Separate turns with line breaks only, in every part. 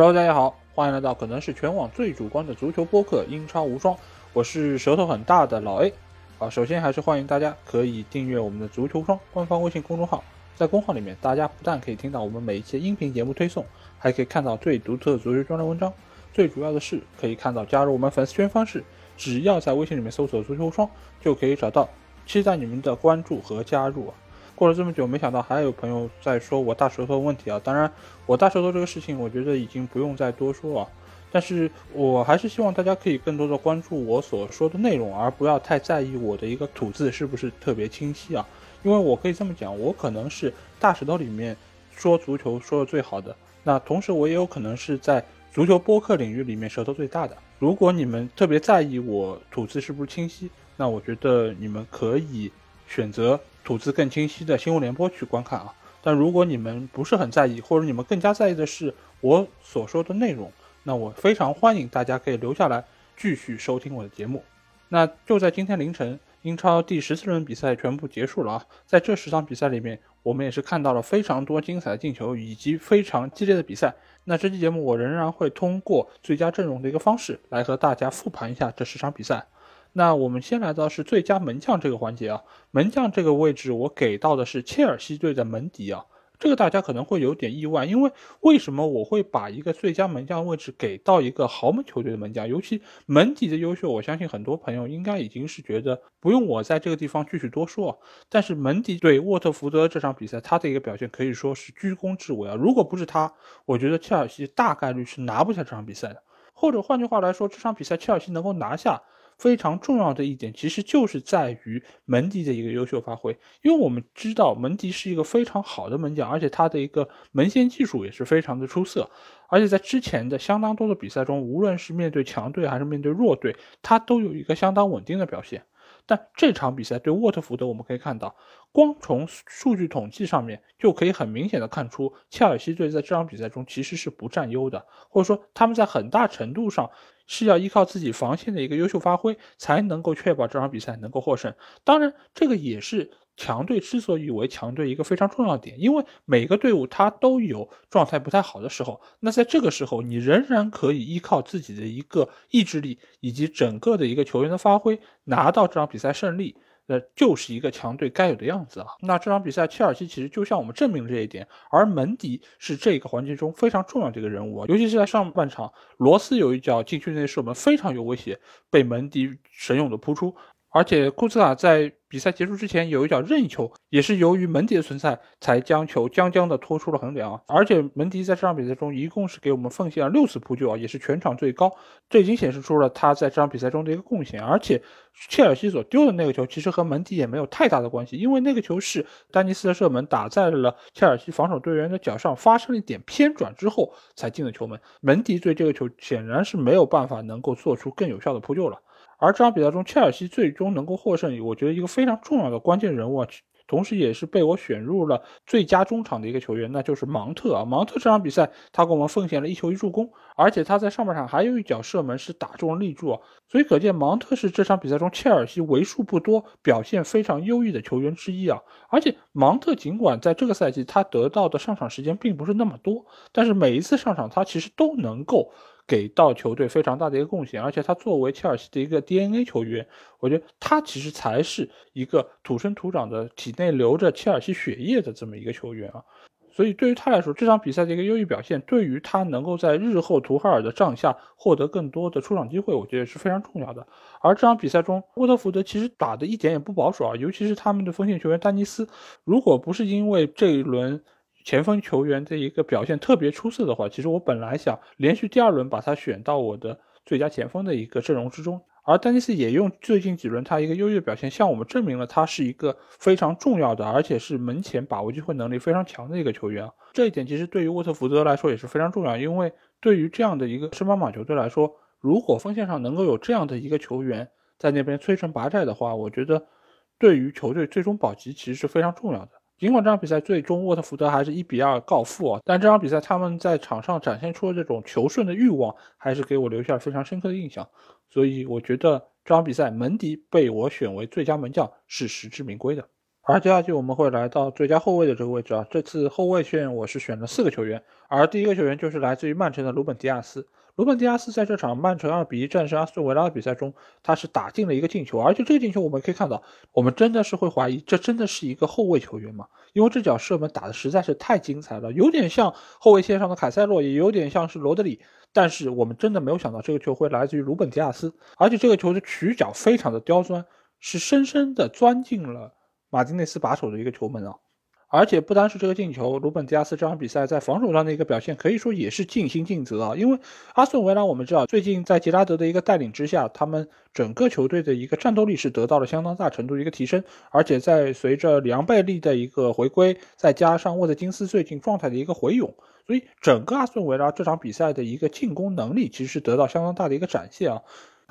Hello，大家好，欢迎来到可能是全网最主观的足球播客《英超无双》，我是舌头很大的老 A。啊，首先还是欢迎大家可以订阅我们的足球双官方微信公众号，在公号里面，大家不但可以听到我们每一期音频节目推送，还可以看到最独特的足球专栏文章。最主要的是，可以看到加入我们粉丝圈方式，只要在微信里面搜索“足球双”，就可以找到。期待你们的关注和加入啊！过了这么久，没想到还有朋友在说我大舌头问题啊！当然，我大舌头这个事情，我觉得已经不用再多说了。但是我还是希望大家可以更多的关注我所说的内容，而不要太在意我的一个吐字是不是特别清晰啊！因为我可以这么讲，我可能是大舌头里面说足球说的最好的，那同时我也有可能是在足球播客领域里面舌头最大的。如果你们特别在意我吐字是不是清晰，那我觉得你们可以选择吐字更清晰的新闻联播去观看啊。但如果你们不是很在意，或者你们更加在意的是我所说的内容，那我非常欢迎大家可以留下来继续收听我的节目。那就在今天凌晨，英超第十四轮比赛全部结束了啊。在这十场比赛里面，我们也是看到了非常多精彩的进球以及非常激烈的比赛。那这期节目我仍然会通过最佳阵容的一个方式来和大家复盘一下这十场比赛。那我们先来到是最佳门将这个环节啊，门将这个位置我给到的是切尔西队的门迪啊，这个大家可能会有点意外，因为为什么我会把一个最佳门将位置给到一个豪门球队的门将？尤其门迪的优秀，我相信很多朋友应该已经是觉得不用我在这个地方继续多说。但是门迪对沃特福德这场比赛，他的一个表现可以说是居功至伟啊，如果不是他，我觉得切尔西大概率是拿不下这场比赛的。或者换句话来说，这场比赛切尔西能够拿下。非常重要的一点，其实就是在于门迪的一个优秀发挥，因为我们知道门迪是一个非常好的门将，而且他的一个门线技术也是非常的出色，而且在之前的相当多的比赛中，无论是面对强队还是面对弱队，他都有一个相当稳定的表现。但这场比赛对沃特福德，我们可以看到，光从数据统计上面就可以很明显的看出，切尔西队在这场比赛中其实是不占优的，或者说他们在很大程度上是要依靠自己防线的一个优秀发挥，才能够确保这场比赛能够获胜。当然，这个也是。强队之所以为强队，一个非常重要点，因为每个队伍它都有状态不太好的时候，那在这个时候，你仍然可以依靠自己的一个意志力以及整个的一个球员的发挥，拿到这场比赛胜利，那就是一个强队该有的样子啊。那这场比赛，切尔西其实就向我们证明了这一点，而门迪是这个环节中非常重要的一个人物啊，尤其是在上半场，罗斯有一脚禁区内射门非常有威胁，被门迪神勇的扑出。而且库兹卡在比赛结束之前有一脚任意球，也是由于门迪的存在才将球将将的拖出了横梁！而且门迪在这场比赛中一共是给我们奉献了六次扑救啊，也是全场最高，这已经显示出了他在这场比赛中的一个贡献。而且切尔西所丢的那个球其实和门迪也没有太大的关系，因为那个球是丹尼斯的射门打在了切尔西防守队员的脚上，发生了一点偏转之后才进的球门。门迪对这个球显然是没有办法能够做出更有效的扑救了。而这场比赛中，切尔西最终能够获胜，我觉得一个非常重要的关键人物啊，同时也是被我选入了最佳中场的一个球员，那就是芒特啊。芒特这场比赛他给我们奉献了一球一助攻，而且他在上半场还有一脚射门是打中了立柱啊，所以可见芒特是这场比赛中切尔西为数不多表现非常优异的球员之一啊。而且芒特尽管在这个赛季他得到的上场时间并不是那么多，但是每一次上场他其实都能够。给到球队非常大的一个贡献，而且他作为切尔西的一个 DNA 球员，我觉得他其实才是一个土生土长的、体内流着切尔西血液的这么一个球员啊。所以对于他来说，这场比赛的一个优异表现，对于他能够在日后图哈尔的帐下获得更多的出场机会，我觉得是非常重要的。而这场比赛中，沃特福德其实打的一点也不保守啊，尤其是他们的锋线球员丹尼斯，如果不是因为这一轮。前锋球员的一个表现特别出色的话，其实我本来想连续第二轮把他选到我的最佳前锋的一个阵容之中。而丹尼斯也用最近几轮他一个优异的表现，向我们证明了他是一个非常重要的，而且是门前把握机会能力非常强的一个球员。这一点其实对于沃特福德来说也是非常重要，因为对于这样的一个升班马球队来说，如果锋线上能够有这样的一个球员在那边摧城拔寨的话，我觉得对于球队最终保级其实是非常重要的。尽管这场比赛最终沃特福德还是一比二告负啊，但这场比赛他们在场上展现出的这种求胜的欲望，还是给我留下了非常深刻的印象。所以我觉得这场比赛门迪被我选为最佳门将是实至名归的。而接下去我们会来到最佳后卫的这个位置啊，这次后卫线我是选了四个球员，而第一个球员就是来自于曼城的鲁本迪亚斯。鲁本迪亚斯在这场曼城二比一战胜阿斯顿维拉的比赛中，他是打进了一个进球，而且这个进球我们可以看到，我们真的是会怀疑这真的是一个后卫球员吗？因为这脚射门打的实在是太精彩了，有点像后卫线上的凯塞洛，也有点像是罗德里，但是我们真的没有想到这个球会来自于鲁本迪亚斯，而且这个球的曲角非常的刁钻，是深深的钻进了马丁内斯把守的一个球门啊。而且不单是这个进球，鲁本迪亚斯这场比赛在防守端的一个表现可以说也是尽心尽责啊。因为阿斯顿维拉我们知道，最近在杰拉德的一个带领之下，他们整个球队的一个战斗力是得到了相当大程度的一个提升。而且在随着里昂贝利的一个回归，再加上沃特金斯最近状态的一个回勇，所以整个阿斯顿维拉这场比赛的一个进攻能力其实是得到相当大的一个展现啊。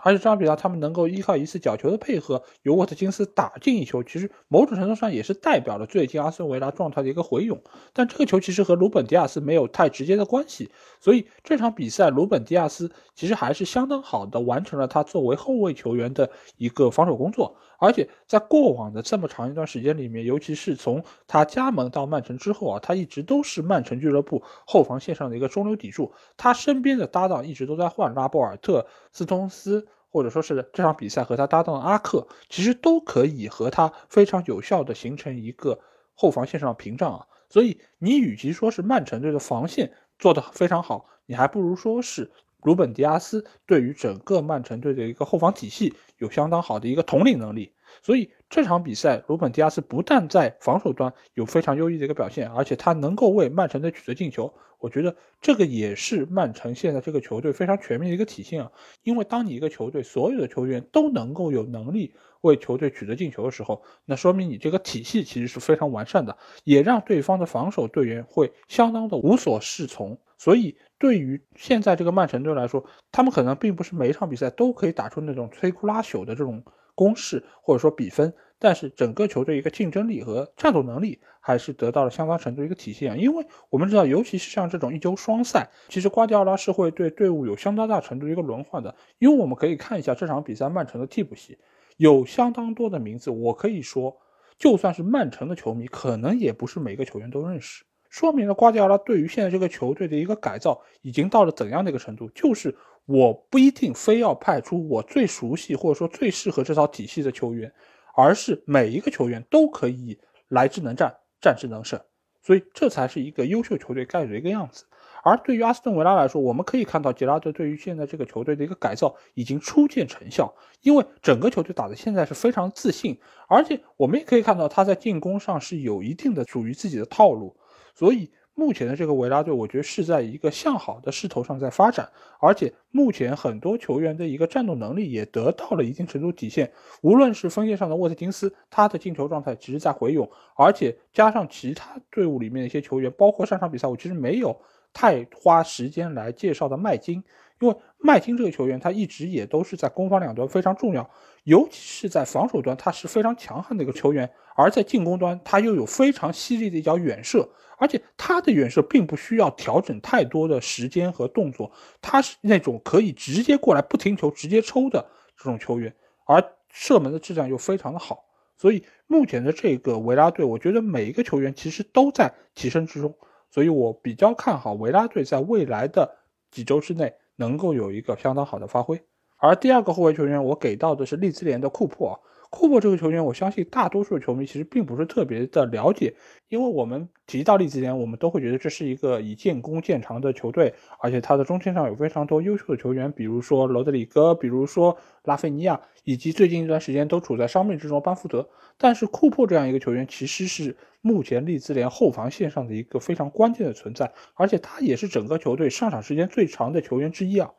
而且这场比赛，他们能够依靠一次角球的配合，由沃特金斯打进一球，其实某种程度上也是代表了最近阿森维拉状态的一个回勇。但这个球其实和鲁本迪亚斯没有太直接的关系，所以这场比赛鲁本迪亚斯其实还是相当好的完成了他作为后卫球员的一个防守工作。而且在过往的这么长一段时间里面，尤其是从他加盟到曼城之后啊，他一直都是曼城俱乐部后防线上的一个中流砥柱。他身边的搭档一直都在换，拉波尔特、斯通斯，或者说是这场比赛和他搭档的阿克，其实都可以和他非常有效的形成一个后防线上的屏障啊。所以你与其说是曼城队的防线做得非常好，你还不如说是。鲁本·迪亚斯对于整个曼城队的一个后防体系有相当好的一个统领能力，所以这场比赛鲁本·迪亚斯不但在防守端有非常优异的一个表现，而且他能够为曼城队取得进球。我觉得这个也是曼城现在这个球队非常全面的一个体现啊。因为当你一个球队所有的球员都能够有能力为球队取得进球的时候，那说明你这个体系其实是非常完善的，也让对方的防守队员会相当的无所适从。所以，对于现在这个曼城队来说，他们可能并不是每一场比赛都可以打出那种摧枯拉朽的这种攻势或者说比分，但是整个球队一个竞争力和战斗能力还是得到了相当程度一个体现。因为我们知道，尤其是像这种一周双赛，其实瓜迪奥拉是会对队伍有相当大程度一个轮换的。因为我们可以看一下这场比赛曼城的替补席，有相当多的名字，我可以说，就算是曼城的球迷，可能也不是每个球员都认识。说明了瓜迪奥拉对于现在这个球队的一个改造已经到了怎样的一个程度？就是我不一定非要派出我最熟悉或者说最适合这套体系的球员，而是每一个球员都可以来之能战，战之能胜。所以这才是一个优秀球队该有的一个样子。而对于阿斯顿维拉来说，我们可以看到杰拉德对于现在这个球队的一个改造已经初见成效，因为整个球队打的现在是非常自信，而且我们也可以看到他在进攻上是有一定的属于自己的套路。所以目前的这个维拉队，我觉得是在一个向好的势头上在发展，而且目前很多球员的一个战斗能力也得到了一定程度体现。无论是锋线上的沃特金斯，他的进球状态其实在回勇，而且加上其他队伍里面的一些球员，包括上场比赛我其实没有太花时间来介绍的麦金。因为麦金这个球员，他一直也都是在攻防两端非常重要，尤其是在防守端，他是非常强悍的一个球员；而在进攻端，他又有非常犀利的一脚远射，而且他的远射并不需要调整太多的时间和动作，他是那种可以直接过来不停球直接抽的这种球员，而射门的质量又非常的好，所以目前的这个维拉队，我觉得每一个球员其实都在提升之中，所以我比较看好维拉队在未来的几周之内。能够有一个相当好的发挥，而第二个后卫球员我给到的是利兹联的库珀。库珀这个球员，我相信大多数球迷其实并不是特别的了解，因为我们提到利兹联，我们都会觉得这是一个以建功见长的球队，而且他的中线上有非常多优秀的球员，比如说罗德里戈，比如说拉菲尼亚，以及最近一段时间都处在伤病之中班福德。但是库珀这样一个球员，其实是目前利兹联后防线上的一个非常关键的存在，而且他也是整个球队上场时间最长的球员之一啊。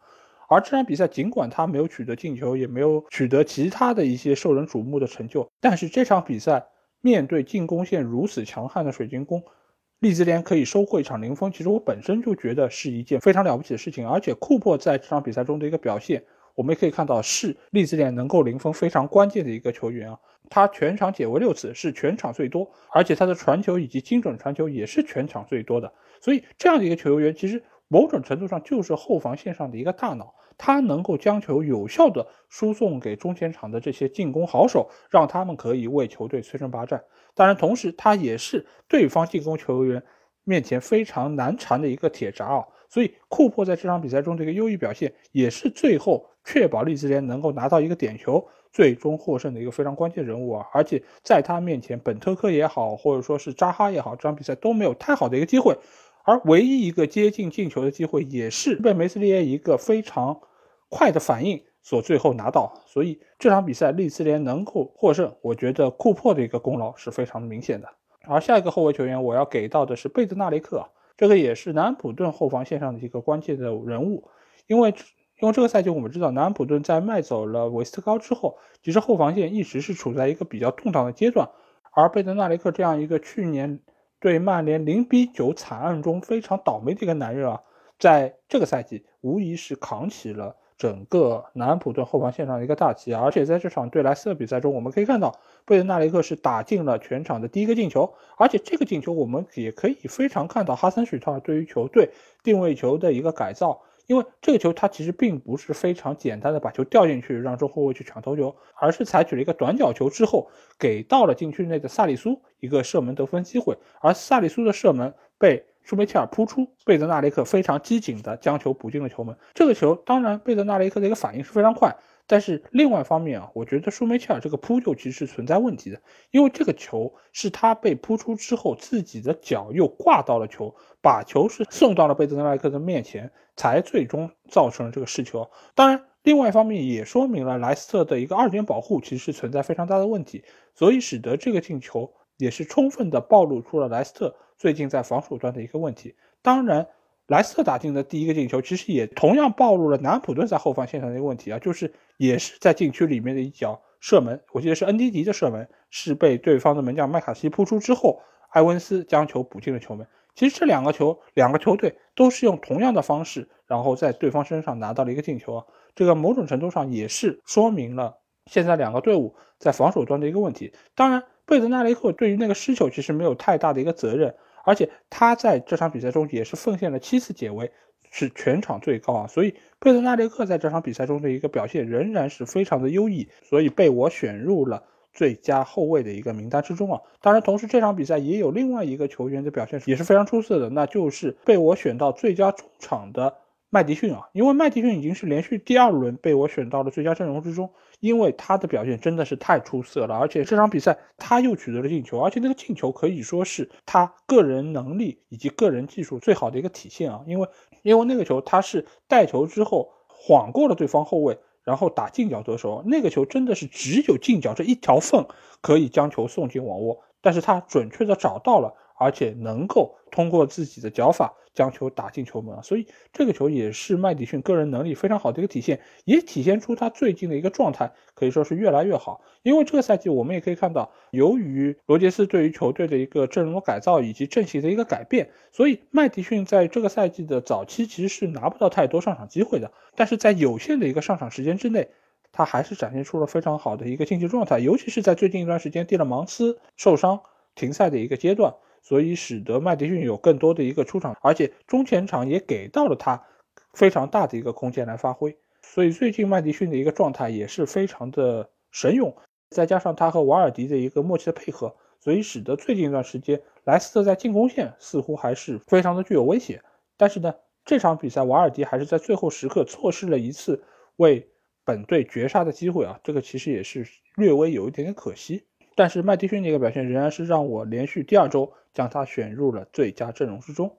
而这场比赛，尽管他没有取得进球，也没有取得其他的一些受人瞩目的成就，但是这场比赛面对进攻线如此强悍的水晶宫，利兹联可以收获一场零封，其实我本身就觉得是一件非常了不起的事情。而且库珀在这场比赛中的一个表现，我们也可以看到是利兹联能够零封非常关键的一个球员啊。他全场解围六次，是全场最多，而且他的传球以及精准传球也是全场最多的。所以这样的一个球员，其实。某种程度上就是后防线上的一个大脑，他能够将球有效的输送给中前场的这些进攻好手，让他们可以为球队摧城拔寨。当然，同时他也是对方进攻球员面前非常难缠的一个铁闸啊。所以库珀在这场比赛中的一个优异表现，也是最后确保利兹联能够拿到一个点球，最终获胜的一个非常关键人物啊！而且在他面前，本特科也好，或者说是扎哈也好，这场比赛都没有太好的一个机会，而唯一一个接近进球的机会，也是被梅斯利耶一个非常快的反应所最后拿到。所以这场比赛利兹联能够获胜，我觉得库珀的一个功劳是非常明显的。而下一个后卫球员，我要给到的是贝德纳雷克。这个也是南安普顿后防线上的一个关键的人物，因为因为这个赛季我们知道南安普顿在卖走了韦斯特高之后，其实后防线一直是处在一个比较动荡的阶段，而贝德纳雷克这样一个去年对曼联零比九惨案中非常倒霉的一个男人啊，在这个赛季无疑是扛起了。整个南安普顿后防线上的一个大旗啊，而且在这场对莱斯特比赛中，我们可以看到贝德纳雷克是打进了全场的第一个进球，而且这个进球我们也可以非常看到哈森许特对于球队定位球的一个改造，因为这个球他其实并不是非常简单的把球掉进去让中后卫去抢头球，而是采取了一个短角球之后给到了禁区内的萨里苏一个射门得分机会，而萨里苏的射门被。舒梅切尔扑出，贝德纳雷克非常机警的将球补进了球门。这个球当然，贝德纳雷克的一个反应是非常快，但是另外一方面啊，我觉得舒梅切尔这个扑救其实是存在问题的，因为这个球是他被扑出之后，自己的脚又挂到了球，把球是送到了贝德纳雷克的面前，才最终造成了这个失球。当然，另外一方面也说明了莱斯特的一个二点保护其实是存在非常大的问题，所以使得这个进球也是充分的暴露出了莱斯特。最近在防守端的一个问题，当然，莱斯特打进的第一个进球，其实也同样暴露了南普顿在后防线上的一个问题啊，就是也是在禁区里面的一脚射门，我记得是恩迪迪的射门，是被对方的门将麦卡锡扑出之后，埃文斯将球补进了球门。其实这两个球，两个球队都是用同样的方式，然后在对方身上拿到了一个进球啊，这个某种程度上也是说明了现在两个队伍在防守端的一个问题。当然，贝德纳雷克对于那个失球其实没有太大的一个责任。而且他在这场比赛中也是奉献了七次解围，是全场最高啊！所以贝特纳雷克在这场比赛中的一个表现仍然是非常的优异，所以被我选入了最佳后卫的一个名单之中啊！当然，同时这场比赛也有另外一个球员的表现也是非常出色的，那就是被我选到最佳中场的。麦迪逊啊，因为麦迪逊已经是连续第二轮被我选到了最佳阵容之中，因为他的表现真的是太出色了，而且这场比赛他又取得了进球，而且那个进球可以说是他个人能力以及个人技术最好的一个体现啊，因为因为那个球他是带球之后晃过了对方后卫，然后打近角得手，那个球真的是只有近角这一条缝可以将球送进网窝，但是他准确的找到了。而且能够通过自己的脚法将球打进球门啊，所以这个球也是麦迪逊个人能力非常好的一个体现，也体现出他最近的一个状态可以说是越来越好。因为这个赛季我们也可以看到，由于罗杰斯对于球队的一个阵容的改造以及阵型的一个改变，所以麦迪逊在这个赛季的早期其实是拿不到太多上场机会的。但是在有限的一个上场时间之内，他还是展现出了非常好的一个竞技状态，尤其是在最近一段时间蒂勒芒斯受伤停赛的一个阶段。所以使得麦迪逊有更多的一个出场，而且中前场也给到了他非常大的一个空间来发挥。所以最近麦迪逊的一个状态也是非常的神勇，再加上他和瓦尔迪的一个默契的配合，所以使得最近一段时间莱斯特在进攻线似乎还是非常的具有威胁。但是呢，这场比赛瓦尔迪还是在最后时刻错失了一次为本队绝杀的机会啊，这个其实也是略微有一点点可惜。但是麦迪逊的一个表现仍然是让我连续第二周将他选入了最佳阵容之中。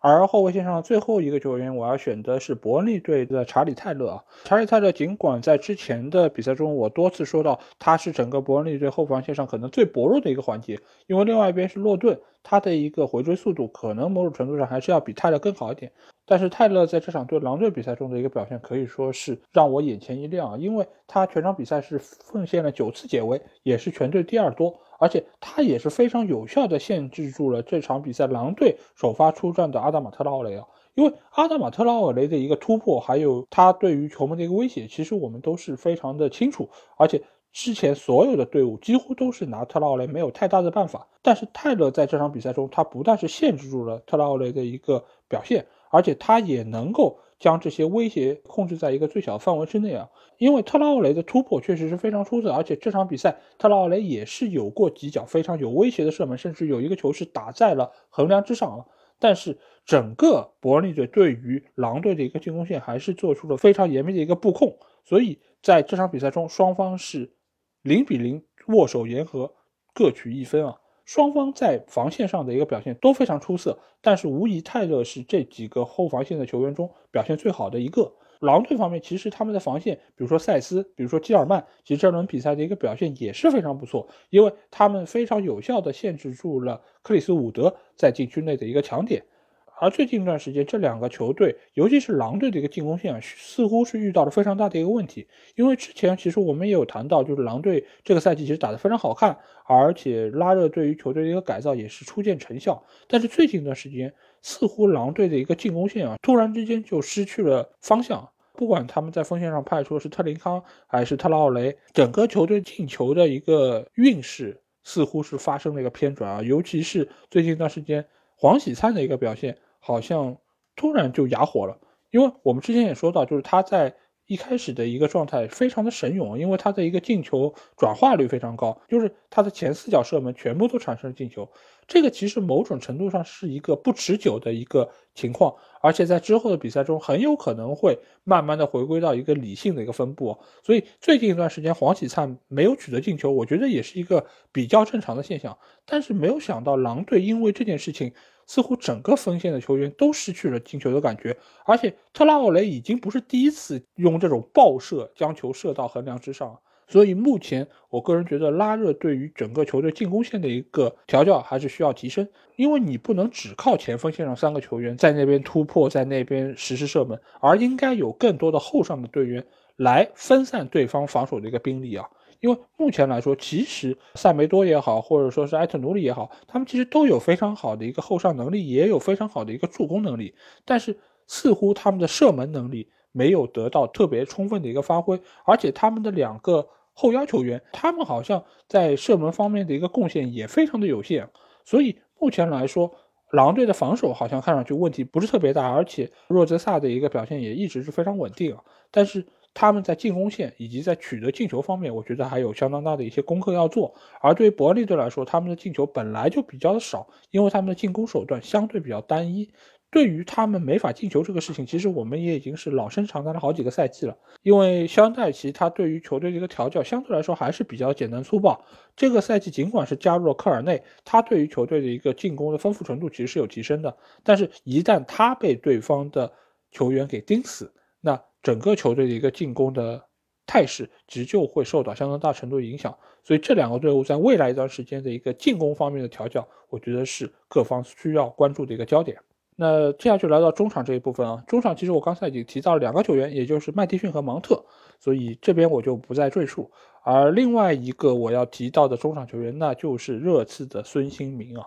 而后卫线上的最后一个球员，我要选的是伯恩利队的查理泰勒啊。查理泰勒尽管在之前的比赛中，我多次说到他是整个伯恩利队后防线上可能最薄弱的一个环节，因为另外一边是洛顿，他的一个回追速度可能某种程度上还是要比泰勒更好一点。但是泰勒在这场对狼队比赛中的一个表现可以说是让我眼前一亮啊，因为他全场比赛是奉献了九次解围，也是全队第二多。而且他也是非常有效的限制住了这场比赛狼队首发出战的阿达马特拉奥雷啊，因为阿达马特拉奥雷的一个突破，还有他对于球门的一个威胁，其实我们都是非常的清楚。而且之前所有的队伍几乎都是拿特拉奥雷没有太大的办法，但是泰勒在这场比赛中，他不但是限制住了特拉奥雷的一个表现。而且他也能够将这些威胁控制在一个最小范围之内啊。因为特拉奥雷的突破确实是非常出色，而且这场比赛特拉奥雷也是有过几脚非常有威胁的射门，甚至有一个球是打在了横梁之上啊。但是整个伯恩利队对于狼队的一个进攻线还是做出了非常严密的一个布控，所以在这场比赛中，双方是零比零握手言和，各取一分啊。双方在防线上的一个表现都非常出色，但是无疑泰勒是这几个后防线的球员中表现最好的一个。狼队方面，其实他们的防线，比如说塞斯，比如说基尔曼，其实这轮比赛的一个表现也是非常不错，因为他们非常有效的限制住了克里斯伍德在禁区内的一个强点。而最近一段时间，这两个球队，尤其是狼队的一个进攻线啊，似乎是遇到了非常大的一个问题。因为之前其实我们也有谈到，就是狼队这个赛季其实打得非常好看，而且拉热对于球队的一个改造也是初见成效。但是最近一段时间，似乎狼队的一个进攻线啊，突然之间就失去了方向。不管他们在锋线上派出的是特林康还是特拉奥雷，整个球队进球的一个运势似乎是发生了一个偏转啊，尤其是最近一段时间黄喜灿的一个表现。好像突然就哑火了，因为我们之前也说到，就是他在一开始的一个状态非常的神勇，因为他的一个进球转化率非常高，就是他的前四脚射门全部都产生了进球。这个其实某种程度上是一个不持久的一个情况，而且在之后的比赛中很有可能会慢慢的回归到一个理性的一个分布。所以最近一段时间黄喜灿没有取得进球，我觉得也是一个比较正常的现象。但是没有想到狼队因为这件事情。似乎整个锋线的球员都失去了进球的感觉，而且特拉奥雷已经不是第一次用这种爆射将球射到横梁之上，所以目前我个人觉得拉热对于整个球队进攻线的一个调教还是需要提升，因为你不能只靠前锋线上三个球员在那边突破，在那边实施射门，而应该有更多的后上的队员来分散对方防守的一个兵力啊。因为目前来说，其实塞梅多也好，或者说是埃特努里也好，他们其实都有非常好的一个后上能力，也有非常好的一个助攻能力，但是似乎他们的射门能力没有得到特别充分的一个发挥，而且他们的两个后腰球员，他们好像在射门方面的一个贡献也非常的有限，所以目前来说，狼队的防守好像看上去问题不是特别大，而且若泽萨的一个表现也一直是非常稳定啊，但是。他们在进攻线以及在取得进球方面，我觉得还有相当大的一些功课要做。而对于伯利队来说，他们的进球本来就比较的少，因为他们的进攻手段相对比较单一。对于他们没法进球这个事情，其实我们也已经是老生常谈了好几个赛季了。因为肖恩戴奇他对于球队的一个调教相对来说还是比较简单粗暴。这个赛季尽管是加入了科尔内，他对于球队的一个进攻的丰富程度其实是有提升的。但是，一旦他被对方的球员给盯死，整个球队的一个进攻的态势，其实就会受到相当大程度影响。所以这两个队伍在未来一段时间的一个进攻方面的调教，我觉得是各方需要关注的一个焦点。那接下去来到中场这一部分啊，中场其实我刚才已经提到了两个球员，也就是麦迪逊和芒特，所以这边我就不再赘述。而另外一个我要提到的中场球员，那就是热刺的孙兴民啊。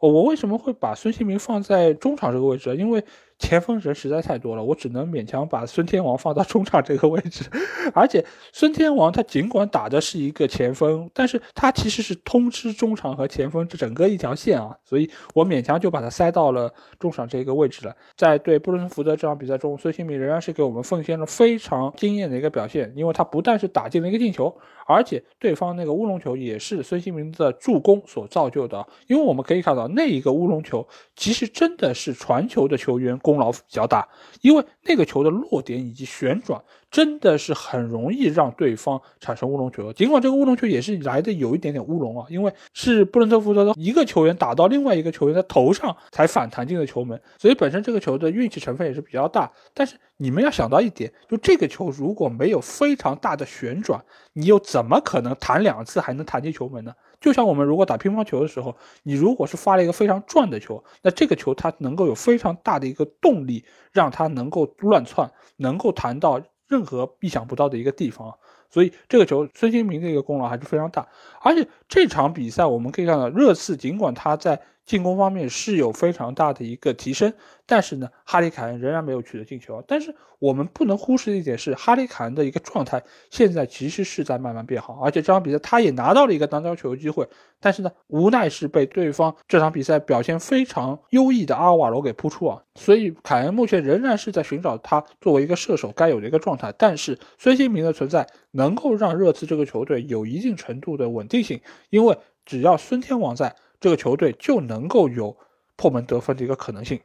我为什么会把孙兴民放在中场这个位置？因为前锋人实在太多了，我只能勉强把孙天王放到中场这个位置。而且孙天王他尽管打的是一个前锋，但是他其实是通吃中场和前锋这整个一条线啊，所以我勉强就把他塞到了中场这个位置了。在对布伦福德这场比赛中，孙兴民仍然是给我们奉献了非常惊艳的一个表现，因为他不但是打进了一个进球，而且对方那个乌龙球也是孙兴民的助攻所造就的。因为我们可以看到那一个乌龙球，其实真的是传球的球员。功劳比较大，因为那个球的落点以及旋转真的是很容易让对方产生乌龙球。尽管这个乌龙球也是来的有一点点乌龙啊，因为是布伦特福德的一个球员打到另外一个球员的头上才反弹进的球门，所以本身这个球的运气成分也是比较大。但是你们要想到一点，就这个球如果没有非常大的旋转，你又怎么可能弹两次还能弹进球门呢？就像我们如果打乒乓球的时候，你如果是发了一个非常转的球，那这个球它能够有非常大的一个动力，让它能够乱窜，能够弹到任何意想不到的一个地方。所以这个球孙兴民的一个功劳还是非常大。而且这场比赛我们可以看到，热刺尽管他在进攻方面是有非常大的一个提升，但是呢，哈里凯恩仍然没有取得进球。但是我们不能忽视的一点是，哈里凯恩的一个状态现在其实是在慢慢变好，而且这场比赛他也拿到了一个单刀球机会，但是呢，无奈是被对方这场比赛表现非常优异的阿瓦罗给扑出啊。所以凯恩目前仍然是在寻找他作为一个射手该有的一个状态，但是孙兴民的存在能够让热刺这个球队有一定程度的稳定性，因为只要孙天王在。这个球队就能够有破门得分的一个可能性，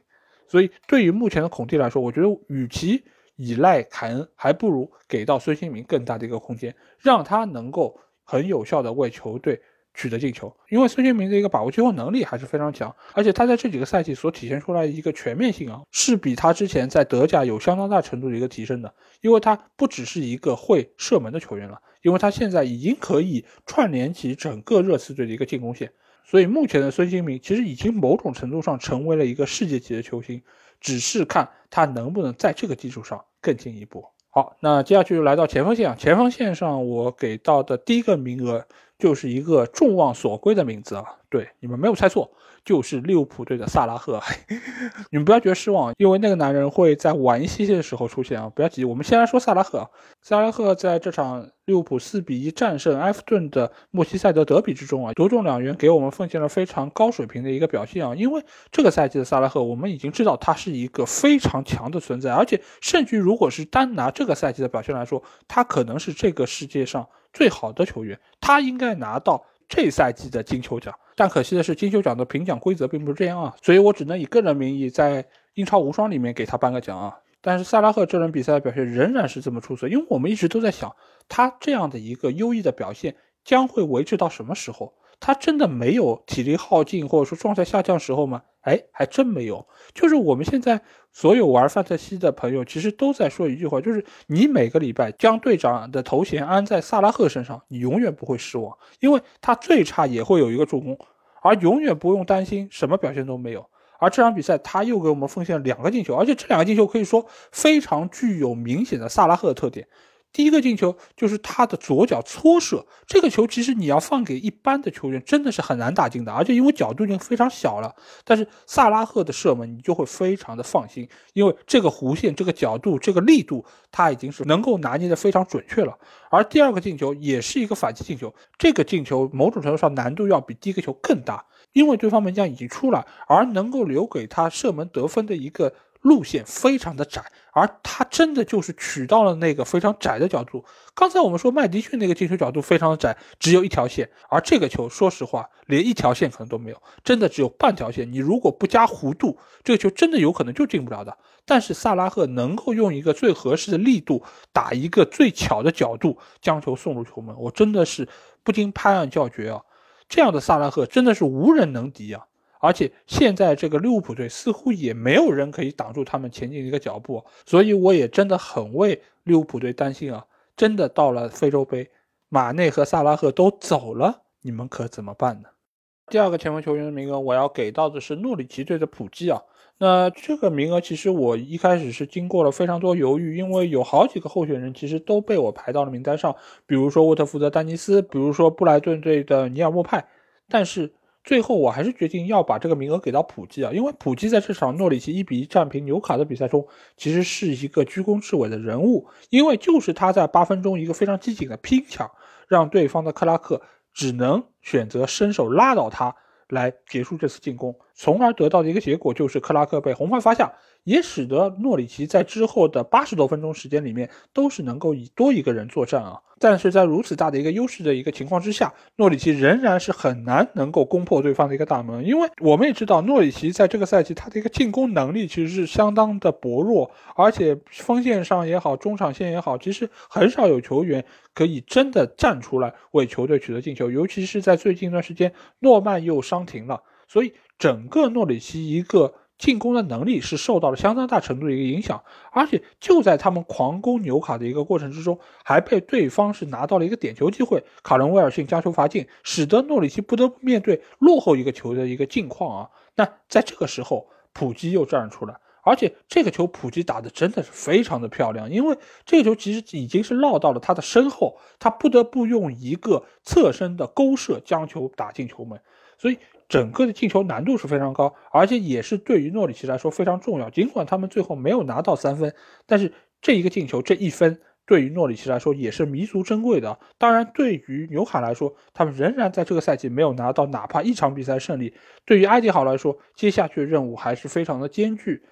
所以对于目前的孔蒂来说，我觉得与其依赖凯恩，还不如给到孙兴民更大的一个空间，让他能够很有效的为球队取得进球。因为孙兴民的一个把握机会能力还是非常强，而且他在这几个赛季所体现出来的一个全面性啊，是比他之前在德甲有相当大程度的一个提升的。因为他不只是一个会射门的球员了，因为他现在已经可以串联起整个热刺队的一个进攻线。所以目前的孙兴民其实已经某种程度上成为了一个世界级的球星，只是看他能不能在这个基础上更进一步。好，那接下去来到前锋线啊，前锋线上我给到的第一个名额就是一个众望所归的名字啊，对，你们没有猜错。就是利物浦队的萨拉赫，你们不要觉得失望，因为那个男人会在晚一些些的时候出现啊！不要急，我们先来说萨拉赫。萨拉赫在这场利物浦四比一战胜埃弗顿的莫西塞德德比之中啊，独中两元，给我们奉献了非常高水平的一个表现啊！因为这个赛季的萨拉赫，我们已经知道他是一个非常强的存在，而且甚至如果是单拿这个赛季的表现来说，他可能是这个世界上最好的球员，他应该拿到这赛季的金球奖。但可惜的是，金球奖的评奖规则并不是这样啊，所以我只能以个人名义在英超无双里面给他颁个奖啊。但是萨拉赫这轮比赛的表现仍然是这么出色，因为我们一直都在想，他这样的一个优异的表现将会维持到什么时候？他真的没有体力耗尽或者说状态下降时候吗？哎，还真没有。就是我们现在所有玩范特西的朋友，其实都在说一句话，就是你每个礼拜将队长的头衔安在萨拉赫身上，你永远不会失望，因为他最差也会有一个助攻，而永远不用担心什么表现都没有。而这场比赛他又给我们奉献了两个进球，而且这两个进球可以说非常具有明显的萨拉赫特点。第一个进球就是他的左脚搓射，这个球其实你要放给一般的球员真的是很难打进的，而且因为角度已经非常小了。但是萨拉赫的射门你就会非常的放心，因为这个弧线、这个角度、这个力度他已经是能够拿捏的非常准确了。而第二个进球也是一个反击进球，这个进球某种程度上难度要比第一个球更大，因为对方门将已经出来，而能够留给他射门得分的一个。路线非常的窄，而他真的就是取到了那个非常窄的角度。刚才我们说麦迪逊那个进球角度非常的窄，只有一条线，而这个球说实话连一条线可能都没有，真的只有半条线。你如果不加弧度，这个球真的有可能就进不了的。但是萨拉赫能够用一个最合适的力度打一个最巧的角度将球送入球门，我真的是不禁拍案叫绝啊！这样的萨拉赫真的是无人能敌啊！而且现在这个利物浦队似乎也没有人可以挡住他们前进的一个脚步，所以我也真的很为利物浦队担心啊！真的到了非洲杯，马内和萨拉赫都走了，你们可怎么办呢？第二个前锋球员的名额，我要给到的是诺里奇队的普基啊。那这个名额其实我一开始是经过了非常多犹豫，因为有好几个候选人其实都被我排到了名单上，比如说沃特福德丹尼斯，比如说布莱顿队的尼尔莫派，但是。最后我还是决定要把这个名额给到普吉啊，因为普吉在这场诺里奇一比一战平纽卡的比赛中，其实是一个居功至伟的人物，因为就是他在八分钟一个非常激进的拼抢，让对方的克拉克只能选择伸手拉倒他来结束这次进攻，从而得到的一个结果就是克拉克被红牌罚下。也使得诺里奇在之后的八十多分钟时间里面都是能够以多一个人作战啊，但是在如此大的一个优势的一个情况之下，诺里奇仍然是很难能够攻破对方的一个大门，因为我们也知道诺里奇在这个赛季他的一个进攻能力其实是相当的薄弱，而且锋线上也好，中场线也好，其实很少有球员可以真的站出来为球队取得进球，尤其是在最近一段时间，诺曼又伤停了，所以整个诺里奇一个。进攻的能力是受到了相当大程度的一个影响，而且就在他们狂攻纽卡的一个过程之中，还被对方是拿到了一个点球机会，卡伦威尔逊将球罚进，使得诺里奇不得不面对落后一个球的一个境况啊。那在这个时候，普基又站出来，而且这个球普基打的真的是非常的漂亮，因为这个球其实已经是落到了他的身后，他不得不用一个侧身的勾射将球打进球门。所以整个的进球难度是非常高，而且也是对于诺里奇来说非常重要。尽管他们最后没有拿到三分，但是这一个进球这一分。对于诺里奇来说也是弥足珍贵的。当然，对于纽卡来说，他们仍然在这个赛季没有拿到哪怕一场比赛胜利。对于埃迪豪来说，接下去的任务还是非常的艰巨。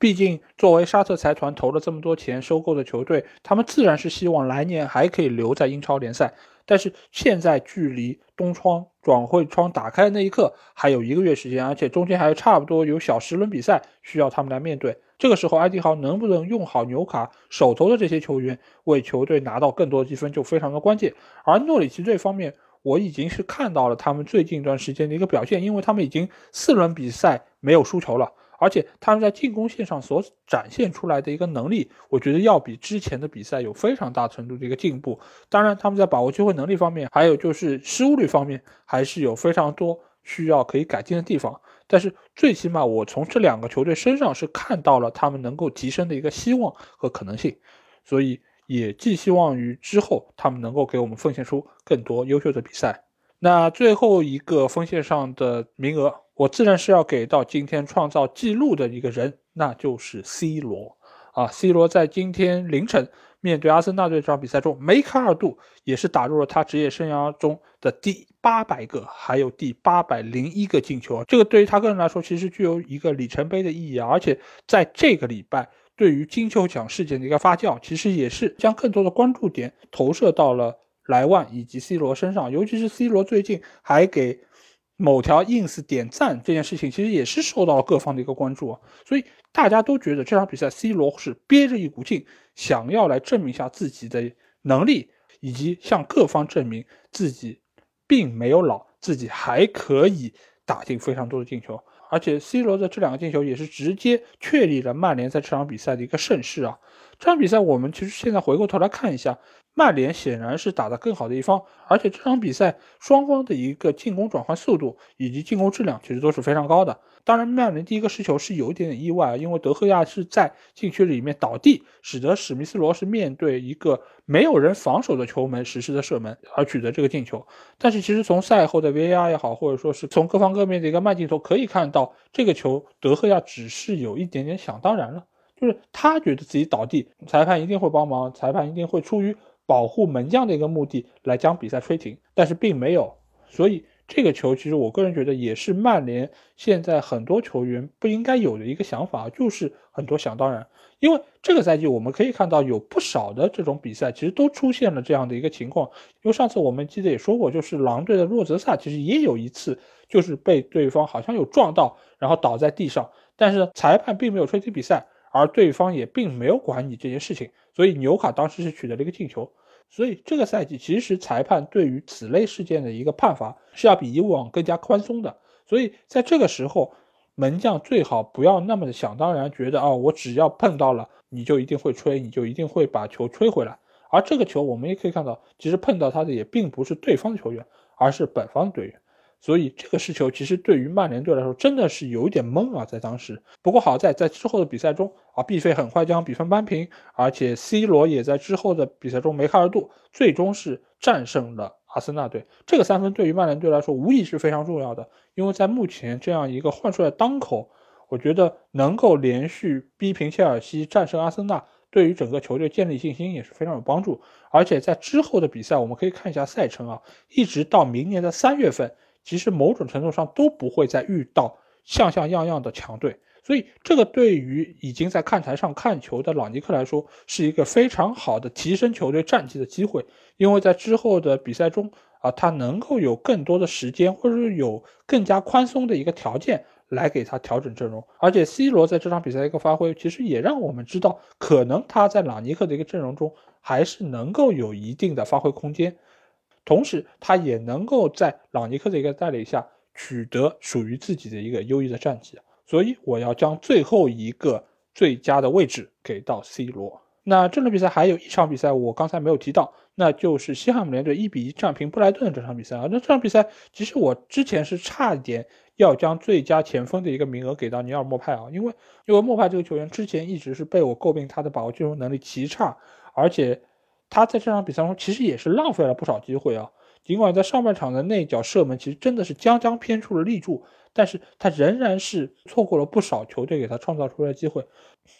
毕竟，作为沙特财团投了这么多钱收购的球队，他们自然是希望来年还可以留在英超联赛。但是现在距离冬窗转会窗打开的那一刻还有一个月时间，而且中间还差不多有小十轮比赛需要他们来面对。这个时候，埃迪豪能不能用好纽卡手头的这些球员，为球队拿到更多的积分，就非常的关键。而诺里奇这方面，我已经是看到了他们最近一段时间的一个表现，因为他们已经四轮比赛没有输球了，而且他们在进攻线上所展现出来的一个能力，我觉得要比之前的比赛有非常大程度的一个进步。当然，他们在把握机会能力方面，还有就是失误率方面，还是有非常多需要可以改进的地方。但是最起码，我从这两个球队身上是看到了他们能够提升的一个希望和可能性，所以也寄希望于之后他们能够给我们奉献出更多优秀的比赛。那最后一个锋线上的名额，我自然是要给到今天创造纪录的一个人，那就是 C 罗啊！C 罗在今天凌晨。面对阿森纳队这场比赛中，梅开二度，也是打入了他职业生涯中的第八百个，还有第八百零一个进球。这个对于他个人来说，其实具有一个里程碑的意义啊！而且在这个礼拜，对于金球奖事件的一个发酵，其实也是将更多的关注点投射到了莱万以及 C 罗身上。尤其是 C 罗最近还给某条 ins 点赞这件事情，其实也是受到了各方的一个关注啊！所以大家都觉得这场比赛 C 罗是憋着一股劲。想要来证明一下自己的能力，以及向各方证明自己并没有老，自己还可以打进非常多的进球。而且 C 罗的这两个进球也是直接确立了曼联在这场比赛的一个盛世啊！这场比赛我们其实现在回过头来看一下。曼联显然是打得更好的一方，而且这场比赛双方的一个进攻转换速度以及进攻质量其实都是非常高的。当然，曼联第一个失球是有一点点意外，因为德赫亚是在禁区里面倒地，使得史密斯罗是面对一个没有人防守的球门实施的射门而取得这个进球。但是，其实从赛后的 VAR 也好，或者说是从各方各面的一个慢镜头可以看到，这个球德赫亚只是有一点点想当然了，就是他觉得自己倒地，裁判一定会帮忙，裁判一定会出于。保护门将的一个目的来将比赛吹停，但是并没有，所以这个球其实我个人觉得也是曼联现在很多球员不应该有的一个想法，就是很多想当然。因为这个赛季我们可以看到有不少的这种比赛其实都出现了这样的一个情况，因为上次我们记得也说过，就是狼队的洛泽萨其实也有一次就是被对方好像有撞到，然后倒在地上，但是裁判并没有吹停比赛，而对方也并没有管你这件事情，所以纽卡当时是取得了一个进球。所以这个赛季，其实裁判对于此类事件的一个判罚是要比以往更加宽松的。所以在这个时候，门将最好不要那么的想当然，觉得啊，我只要碰到了，你就一定会吹，你就一定会把球吹回来。而这个球，我们也可以看到，其实碰到他的也并不是对方的球员，而是本方的队员。所以这个失球其实对于曼联队来说真的是有一点懵啊，在当时。不过好在在之后的比赛中啊，毕费很快将比分扳平，而且 C 罗也在之后的比赛中梅开二度，最终是战胜了阿森纳队。这个三分对于曼联队来说无疑是非常重要的，因为在目前这样一个换帅的当口，我觉得能够连续逼平切尔西、战胜阿森纳，对于整个球队建立信心也是非常有帮助。而且在之后的比赛，我们可以看一下赛程啊，一直到明年的三月份。其实某种程度上都不会再遇到像像样样的强队，所以这个对于已经在看台上看球的朗尼克来说，是一个非常好的提升球队战绩的机会。因为在之后的比赛中啊，他能够有更多的时间，或者是有更加宽松的一个条件来给他调整阵容。而且 C 罗在这场比赛一个发挥，其实也让我们知道，可能他在朗尼克的一个阵容中还是能够有一定的发挥空间。同时，他也能够在朗尼克的一个带领下取得属于自己的一个优异的战绩，所以我要将最后一个最佳的位置给到 C 罗。那这轮比赛还有一场比赛，我刚才没有提到，那就是西汉姆联队一比一战平布莱顿的这场比赛啊。那这场比赛其实我之前是差一点要将最佳前锋的一个名额给到尼尔莫派啊，因为因为莫派这个球员之前一直是被我诟病他的把握进攻能力极差，而且。他在这场比赛中其实也是浪费了不少机会啊，尽管在上半场的那脚射门其实真的是将将偏出了立柱，但是他仍然是错过了不少球队给他创造出来的机会。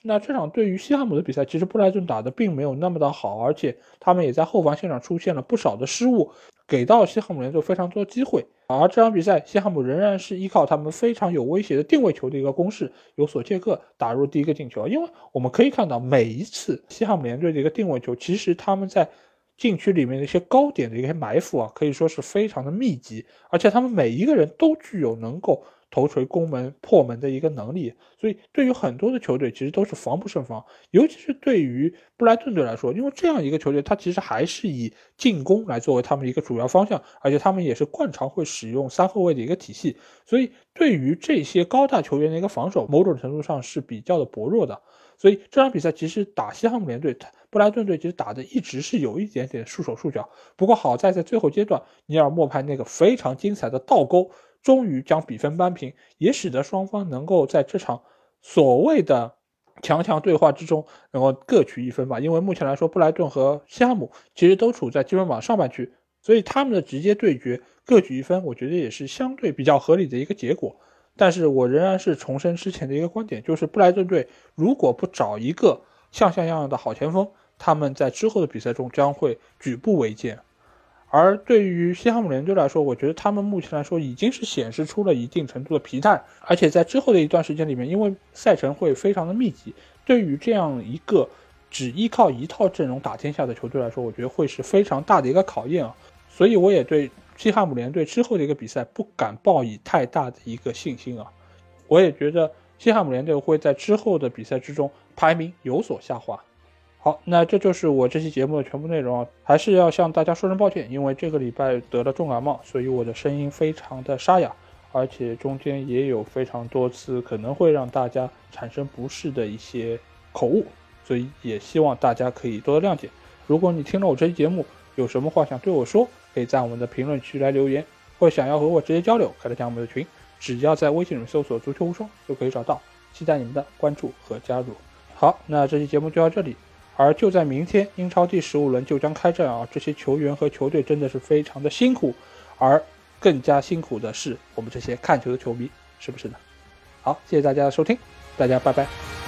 那这场对于西汉姆的比赛，其实布莱顿打的并没有那么的好，而且他们也在后防线上出现了不少的失误，给到西汉姆联队非常多机会。而这场比赛，西汉姆仍然是依靠他们非常有威胁的定位球的一个攻势，由索切克打入第一个进球。因为我们可以看到，每一次西汉姆联队的一个定位球，其实他们在禁区里面的一些高点的一些埋伏啊，可以说是非常的密集，而且他们每一个人都具有能够。头锤攻门破门的一个能力，所以对于很多的球队其实都是防不胜防，尤其是对于布莱顿队来说，因为这样一个球队，他其实还是以进攻来作为他们一个主要方向，而且他们也是惯常会使用三后卫的一个体系，所以对于这些高大球员的一个防守，某种程度上是比较的薄弱的。所以这场比赛其实打西汉姆联队，布莱顿队其实打的一直是有一点点束手束脚，不过好在在最后阶段，尼尔莫派那个非常精彩的倒钩。终于将比分扳平，也使得双方能够在这场所谓的强强对话之中能够各取一分吧。因为目前来说，布莱顿和西汉姆其实都处在积分榜上半区，所以他们的直接对决各取一分，我觉得也是相对比较合理的一个结果。但是我仍然是重申之前的一个观点，就是布莱顿队如果不找一个像像样样的好前锋，他们在之后的比赛中将会举步维艰。而对于西汉姆联队来说，我觉得他们目前来说已经是显示出了一定程度的疲态，而且在之后的一段时间里面，因为赛程会非常的密集，对于这样一个只依靠一套阵容打天下的球队来说，我觉得会是非常大的一个考验啊。所以我也对西汉姆联队之后的一个比赛不敢抱以太大的一个信心啊。我也觉得西汉姆联队会在之后的比赛之中排名有所下滑。好，那这就是我这期节目的全部内容啊！还是要向大家说声抱歉，因为这个礼拜得了重感冒，所以我的声音非常的沙哑，而且中间也有非常多次可能会让大家产生不适的一些口误，所以也希望大家可以多多谅解。如果你听了我这期节目，有什么话想对我说，可以在我们的评论区来留言，或想要和我直接交流，可以加我们的群，只要在微信里面搜索“足球无双”就可以找到，期待你们的关注和加入。好，那这期节目就到这里。而就在明天，英超第十五轮就将开战啊！这些球员和球队真的是非常的辛苦，而更加辛苦的是我们这些看球的球迷，是不是呢？好，谢谢大家的收听，大家拜拜。